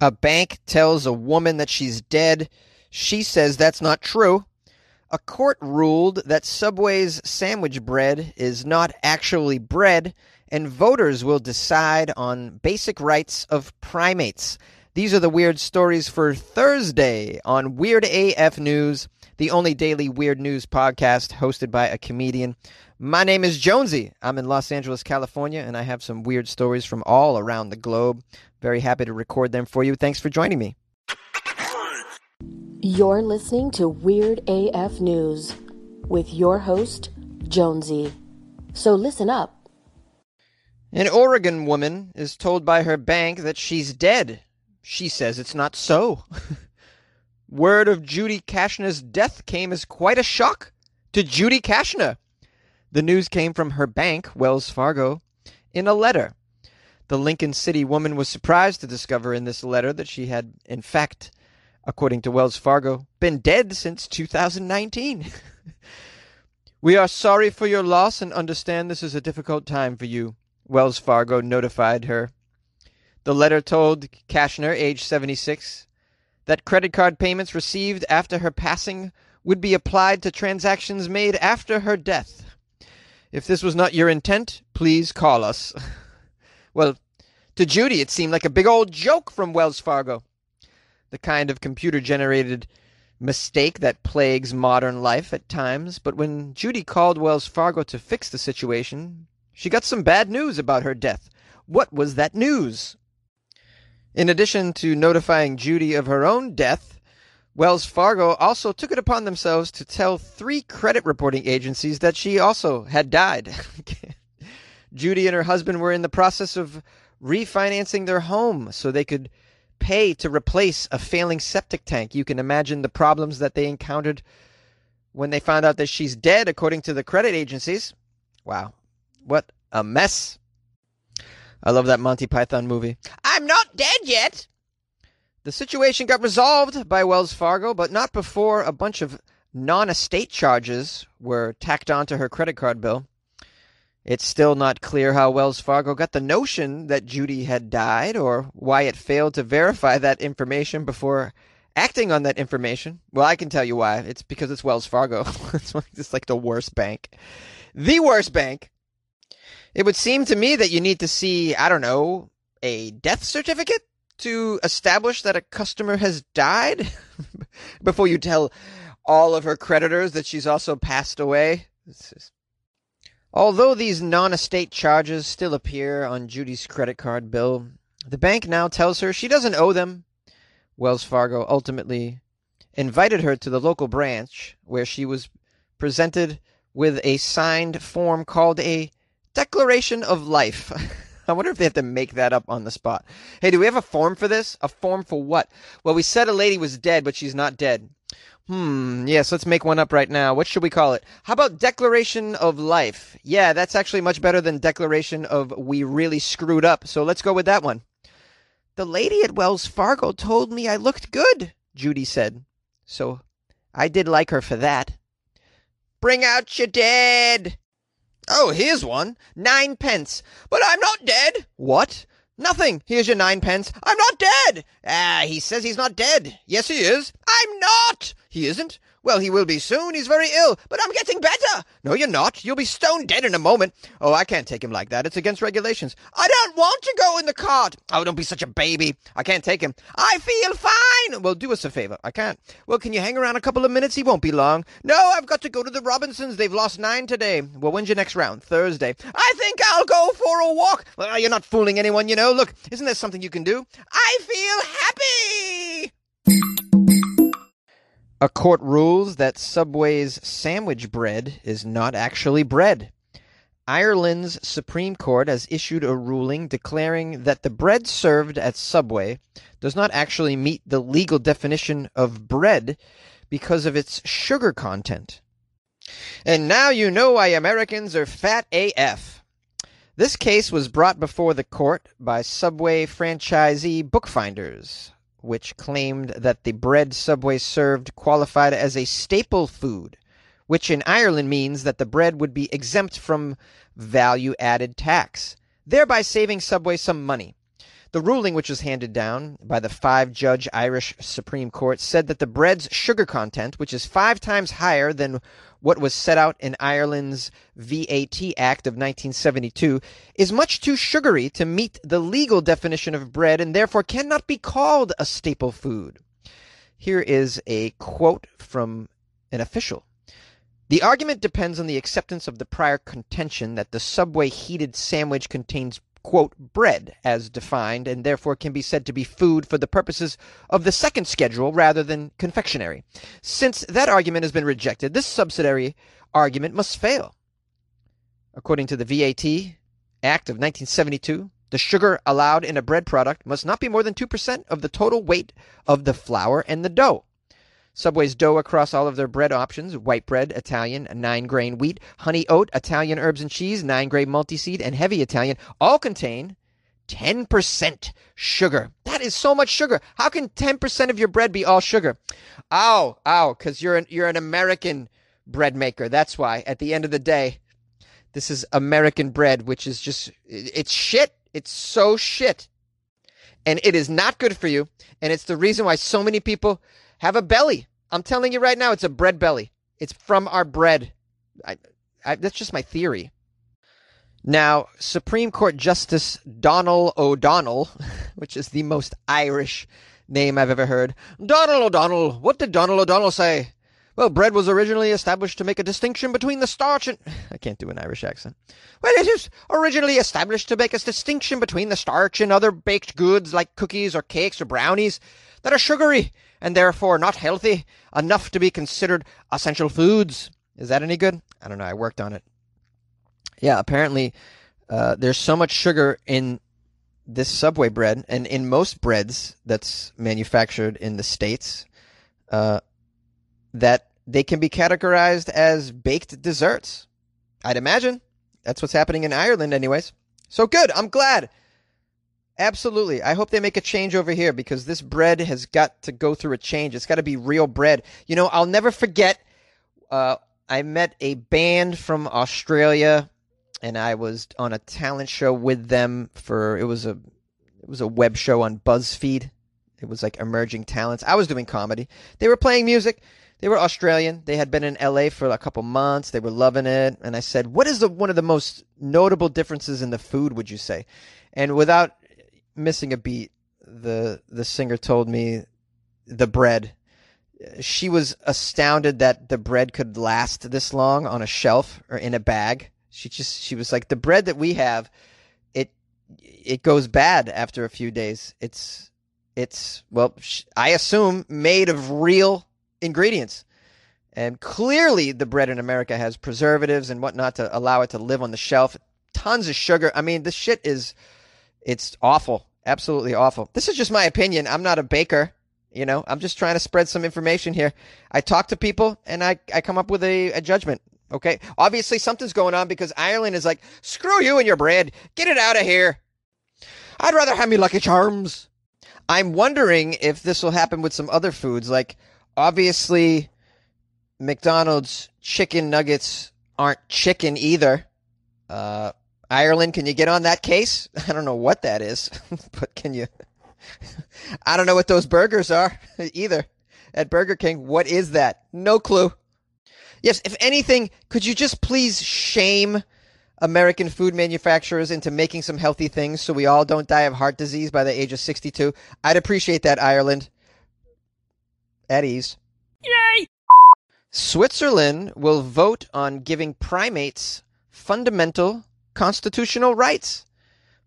A bank tells a woman that she's dead. She says that's not true. A court ruled that Subway's sandwich bread is not actually bread, and voters will decide on basic rights of primates. These are the weird stories for Thursday on Weird AF News, the only daily weird news podcast hosted by a comedian. My name is Jonesy. I'm in Los Angeles, California, and I have some weird stories from all around the globe. Very happy to record them for you. Thanks for joining me. You're listening to Weird AF News with your host, Jonesy. So listen up. An Oregon woman is told by her bank that she's dead. She says it's not so. Word of Judy Kashner's death came as quite a shock to Judy Kashner. The news came from her bank, Wells Fargo, in a letter. The Lincoln City woman was surprised to discover in this letter that she had, in fact, according to Wells Fargo, been dead since 2019. we are sorry for your loss and understand this is a difficult time for you, Wells Fargo notified her. The letter told Kashner, age 76, that credit card payments received after her passing would be applied to transactions made after her death. If this was not your intent, please call us. well, to Judy, it seemed like a big old joke from Wells Fargo. The kind of computer generated mistake that plagues modern life at times, but when Judy called Wells Fargo to fix the situation, she got some bad news about her death. What was that news? In addition to notifying Judy of her own death, Wells Fargo also took it upon themselves to tell three credit reporting agencies that she also had died. Judy and her husband were in the process of refinancing their home so they could pay to replace a failing septic tank. You can imagine the problems that they encountered when they found out that she's dead, according to the credit agencies. Wow, what a mess. I love that Monty Python movie. I'm not dead yet. The situation got resolved by Wells Fargo, but not before a bunch of non estate charges were tacked onto her credit card bill. It's still not clear how Wells Fargo got the notion that Judy had died or why it failed to verify that information before acting on that information. Well, I can tell you why. It's because it's Wells Fargo. it's like the worst bank. The worst bank. It would seem to me that you need to see, I don't know, a death certificate to establish that a customer has died before you tell all of her creditors that she's also passed away. Although these non estate charges still appear on Judy's credit card bill, the bank now tells her she doesn't owe them. Wells Fargo ultimately invited her to the local branch where she was presented with a signed form called a Declaration of Life. I wonder if they have to make that up on the spot. Hey, do we have a form for this? A form for what? Well, we said a lady was dead, but she's not dead. Hmm, yes, let's make one up right now. What should we call it? How about Declaration of Life? Yeah, that's actually much better than Declaration of We Really Screwed Up, so let's go with that one. The lady at Wells Fargo told me I looked good, Judy said. So I did like her for that. Bring out your dead, Oh, here's one. Nine pence. But I'm not dead. What? Nothing. Here's your nine pence. I'm not dead. Ah, he says he's not dead. Yes, he is. I'm not. He isn't. Well, he will be soon. He's very ill, but I'm getting better. No, you're not. You'll be stone dead in a moment. Oh, I can't take him like that. It's against regulations. I don't want to go in the cart. Oh, don't be such a baby. I can't take him. I feel fine. Well, do us a favor. I can't. Well, can you hang around a couple of minutes? He won't be long. No, I've got to go to the Robinsons. They've lost nine today. Well, when's your next round? Thursday. I think I'll go for a walk. Well, you're not fooling anyone, you know. Look, isn't there something you can do? I feel happy. A court rules that Subway's sandwich bread is not actually bread. Ireland's Supreme Court has issued a ruling declaring that the bread served at Subway does not actually meet the legal definition of bread because of its sugar content. And now you know why Americans are fat AF. This case was brought before the court by Subway franchisee Bookfinders, which claimed that the bread Subway served qualified as a staple food, which in Ireland means that the bread would be exempt from value added tax, thereby saving Subway some money. The ruling, which was handed down by the five judge Irish Supreme Court, said that the bread's sugar content, which is five times higher than what was set out in Ireland's VAT Act of 1972, is much too sugary to meet the legal definition of bread and therefore cannot be called a staple food. Here is a quote from an official. The argument depends on the acceptance of the prior contention that the Subway heated sandwich contains quote, bread as defined, and therefore can be said to be food for the purposes of the second schedule rather than confectionery. Since that argument has been rejected, this subsidiary argument must fail. According to the VAT Act of 1972, the sugar allowed in a bread product must not be more than 2% of the total weight of the flour and the dough. Subway's dough across all of their bread options white bread, Italian, nine grain wheat, honey oat, Italian herbs and cheese, nine grain multi-seed, and heavy Italian all contain 10% sugar. That is so much sugar. How can 10% of your bread be all sugar? Ow, ow, because you're an, you're an American bread maker. That's why, at the end of the day, this is American bread, which is just, it's shit. It's so shit. And it is not good for you. And it's the reason why so many people have a belly. I'm telling you right now, it's a bread belly. It's from our bread. I, I, that's just my theory. Now, Supreme Court Justice Donald O'Donnell, which is the most Irish name I've ever heard. Donald O'Donnell. What did Donald O'Donnell say? Well, bread was originally established to make a distinction between the starch and. I can't do an Irish accent. Well, it is originally established to make a distinction between the starch and other baked goods like cookies or cakes or brownies that are sugary and therefore not healthy enough to be considered essential foods. Is that any good? I don't know. I worked on it. Yeah, apparently uh, there's so much sugar in this Subway bread and in most breads that's manufactured in the States uh, that they can be categorized as baked desserts. I'd imagine. That's what's happening in Ireland, anyways. So good. I'm glad. Absolutely. I hope they make a change over here because this bread has got to go through a change. It's got to be real bread. You know, I'll never forget. Uh, I met a band from Australia, and I was on a talent show with them for it was a it was a web show on BuzzFeed. It was like emerging talents. I was doing comedy. They were playing music. They were Australian. They had been in LA for a couple months. They were loving it. And I said, "What is the one of the most notable differences in the food? Would you say?" And without missing a beat, the the singer told me the bread. She was astounded that the bread could last this long on a shelf or in a bag. She just she was like the bread that we have, it it goes bad after a few days. It's it's well, I assume made of real ingredients. And clearly, the bread in America has preservatives and whatnot to allow it to live on the shelf. Tons of sugar. I mean, this shit is it's awful. Absolutely awful. This is just my opinion. I'm not a baker. You know, I'm just trying to spread some information here. I talk to people and I, I come up with a, a judgment. Okay. Obviously, something's going on because Ireland is like, screw you and your bread. Get it out of here. I'd rather have me Lucky Charms. I'm wondering if this will happen with some other foods. Like, obviously, McDonald's chicken nuggets aren't chicken either. Uh, Ireland, can you get on that case? I don't know what that is, but can you? I don't know what those burgers are either at Burger King. What is that? No clue. Yes, if anything, could you just please shame American food manufacturers into making some healthy things so we all don't die of heart disease by the age of 62? I'd appreciate that, Ireland. At ease. Yay! Switzerland will vote on giving primates fundamental constitutional rights.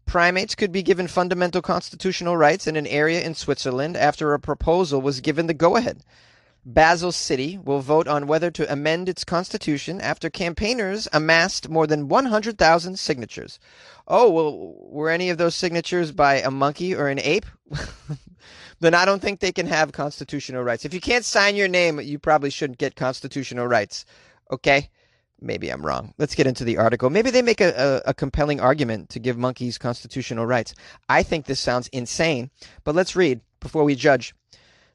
Primates could be given fundamental constitutional rights in an area in Switzerland after a proposal was given the go ahead. Basel City will vote on whether to amend its constitution after campaigners amassed more than 100,000 signatures. Oh, well, were any of those signatures by a monkey or an ape? then I don't think they can have constitutional rights. If you can't sign your name, you probably shouldn't get constitutional rights. Okay? Maybe I'm wrong. Let's get into the article. Maybe they make a, a, a, compelling argument to give monkeys constitutional rights. I think this sounds insane, but let's read before we judge.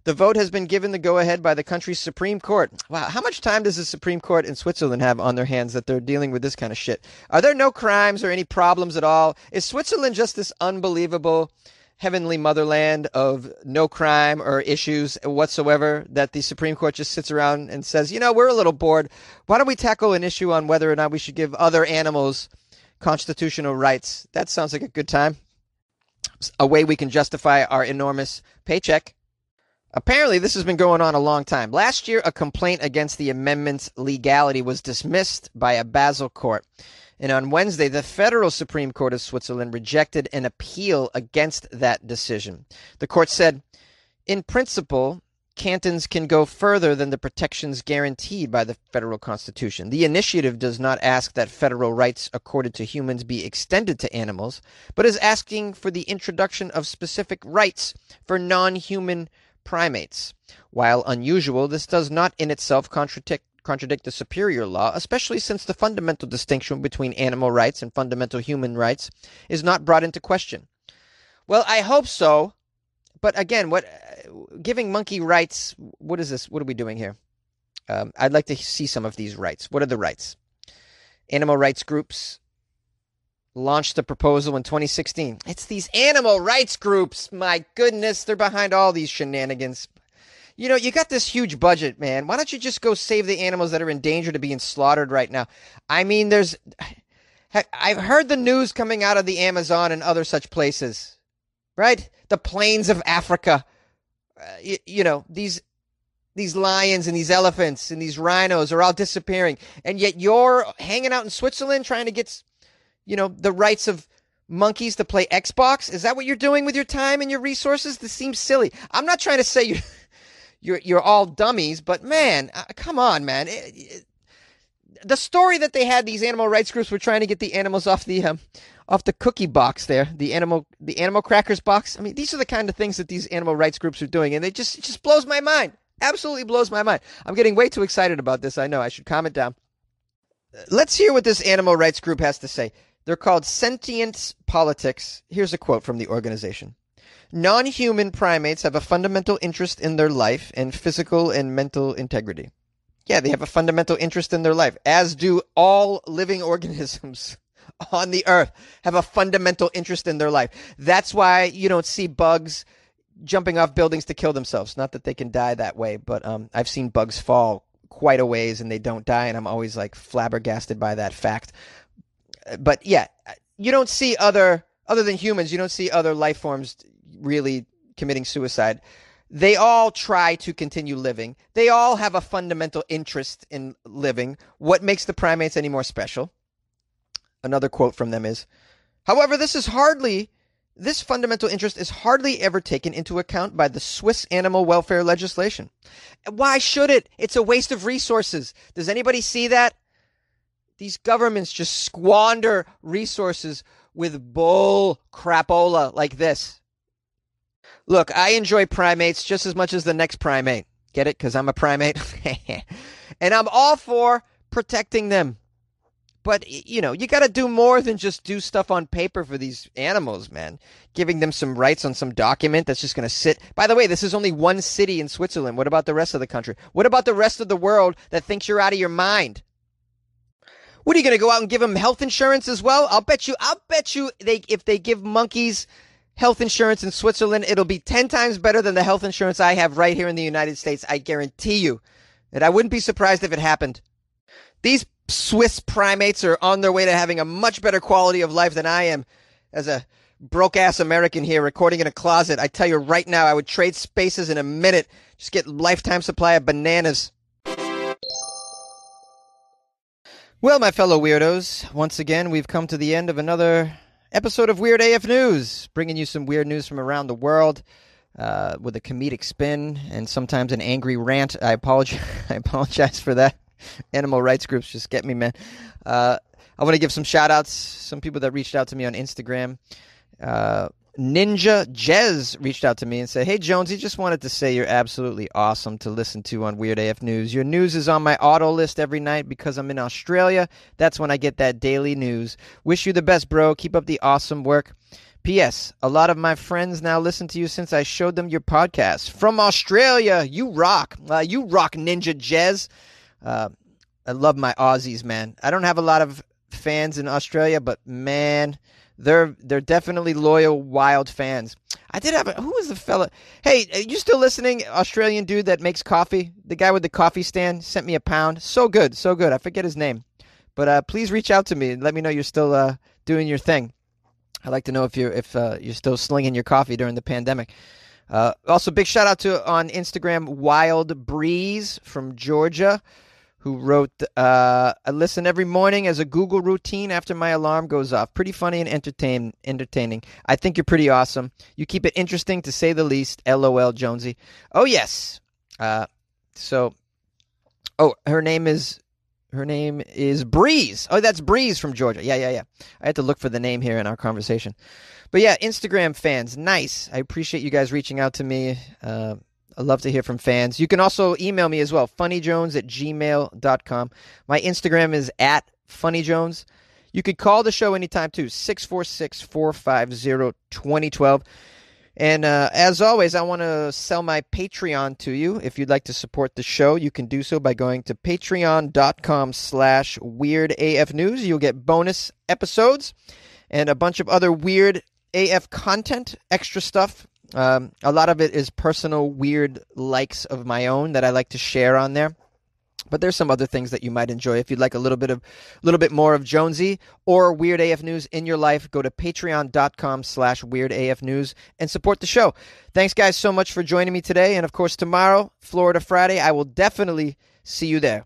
The vote has been given the go ahead by the country's Supreme Court. Wow, how much time does the Supreme Court in Switzerland have on their hands that they're dealing with this kind of shit? Are there no crimes or any problems at all? Is Switzerland just this unbelievable heavenly motherland of no crime or issues whatsoever that the Supreme Court just sits around and says, you know, we're a little bored. Why don't we tackle an issue on whether or not we should give other animals constitutional rights? That sounds like a good time. A way we can justify our enormous paycheck. Apparently, this has been going on a long time. Last year, a complaint against the amendment's legality was dismissed by a Basel court. And on Wednesday, the federal Supreme Court of Switzerland rejected an appeal against that decision. The court said, in principle, cantons can go further than the protections guaranteed by the federal constitution. The initiative does not ask that federal rights accorded to humans be extended to animals, but is asking for the introduction of specific rights for non human primates. While unusual, this does not in itself contradict contradict the superior law, especially since the fundamental distinction between animal rights and fundamental human rights is not brought into question. Well, I hope so. But again, what giving monkey rights? What is this? What are we doing here? Um, I'd like to see some of these rights. What are the rights? Animal rights groups launched a proposal in 2016. It's these animal rights groups. My goodness, they're behind all these shenanigans you know, you got this huge budget, man. Why don't you just go save the animals that are in danger to being slaughtered right now? I mean, there's. I've heard the news coming out of the Amazon and other such places, right? The plains of Africa. Uh, you, you know, these these lions and these elephants and these rhinos are all disappearing, and yet you're hanging out in Switzerland trying to get, you know, the rights of monkeys to play Xbox. Is that what you're doing with your time and your resources? This seems silly. I'm not trying to say you you're you're all dummies. But man, uh, come on, man. It, it, the story that they had these animal rights groups were trying to get the animals off the um, off the cookie box there, the animal the animal crackers box. I mean, these are the kind of things that these animal rights groups are doing, and they just it just blows my mind. Absolutely blows my mind. I'm getting way too excited about this. I know. I should calm it down. Let's hear what this animal rights group has to say. They're called Sentience Politics. Here's a quote from the organization. Non human primates have a fundamental interest in their life and physical and mental integrity. Yeah, they have a fundamental interest in their life, as do all living organisms on the earth have a fundamental interest in their life. That's why you don't see bugs jumping off buildings to kill themselves. Not that they can die that way, but um, I've seen bugs fall quite a ways and they don't die, and I'm always like flabbergasted by that fact. But yeah, you don't see other other than humans, you don't see other life forms really committing suicide. They all try to continue living. They all have a fundamental interest in living. What makes the primates any more special? Another quote from them is However, this is hardly this fundamental interest is hardly ever taken into account by the Swiss animal welfare legislation. Why should it? It's a waste of resources. Does anybody see that? These governments just squander resources with bull crapola like this. Look, I enjoy primates just as much as the next primate. Get it? Because I'm a primate. and I'm all for protecting them. But, you know, you got to do more than just do stuff on paper for these animals, man. Giving them some rights on some document that's just going to sit. By the way, this is only one city in Switzerland. What about the rest of the country? What about the rest of the world that thinks you're out of your mind? What are you going to go out and give them health insurance as well? I'll bet you, I'll bet you they, if they give monkeys health insurance in Switzerland, it'll be 10 times better than the health insurance I have right here in the United States. I guarantee you. And I wouldn't be surprised if it happened. These Swiss primates are on their way to having a much better quality of life than I am as a broke ass American here recording in a closet. I tell you right now, I would trade spaces in a minute. Just get lifetime supply of bananas. Well, my fellow weirdos, once again, we've come to the end of another episode of Weird AF News, bringing you some weird news from around the world uh, with a comedic spin and sometimes an angry rant. I apologize. I apologize for that. Animal rights groups just get me, man. Uh, I want to give some shout outs. Some people that reached out to me on Instagram. Uh, Ninja Jez reached out to me and said, Hey, Jones, he just wanted to say you're absolutely awesome to listen to on Weird AF News. Your news is on my auto list every night because I'm in Australia. That's when I get that daily news. Wish you the best, bro. Keep up the awesome work. P.S. A lot of my friends now listen to you since I showed them your podcast. From Australia, you rock. Uh, you rock, Ninja Jez. Uh, I love my Aussies, man. I don't have a lot of fans in Australia, but man, they're they're definitely loyal wild fans. I did have a, who was the fella? Hey, are you still listening? Australian dude that makes coffee, the guy with the coffee stand sent me a pound. So good, so good. I forget his name, but uh, please reach out to me and let me know you're still uh, doing your thing. I'd like to know if you're if uh, you're still slinging your coffee during the pandemic. Uh, also, big shout out to on Instagram Wild Breeze from Georgia who wrote, uh, I listen every morning as a Google routine after my alarm goes off. Pretty funny and entertain, entertaining. I think you're pretty awesome. You keep it interesting to say the least. LOL, Jonesy. Oh, yes. Uh, so, oh, her name is. Her name is Breeze. Oh, that's Breeze from Georgia. Yeah, yeah, yeah. I had to look for the name here in our conversation. But yeah, Instagram fans, nice. I appreciate you guys reaching out to me. Uh, I love to hear from fans. You can also email me as well, funnyjones at gmail.com. My Instagram is at funnyjones. You could call the show anytime too, 646 450 2012. And uh, as always, I want to sell my Patreon to you. If you'd like to support the show, you can do so by going to patreon.com slash weirdafnews. You'll get bonus episodes and a bunch of other weird AF content, extra stuff um, a lot of it is personal, weird likes of my own that I like to share on there. But there's some other things that you might enjoy. If you'd like a little bit of, a little bit more of Jonesy or Weird AF News in your life, go to patreon.com slash Weird AF News and support the show. Thanks, guys, so much for joining me today. And of course, tomorrow, Florida Friday, I will definitely see you there.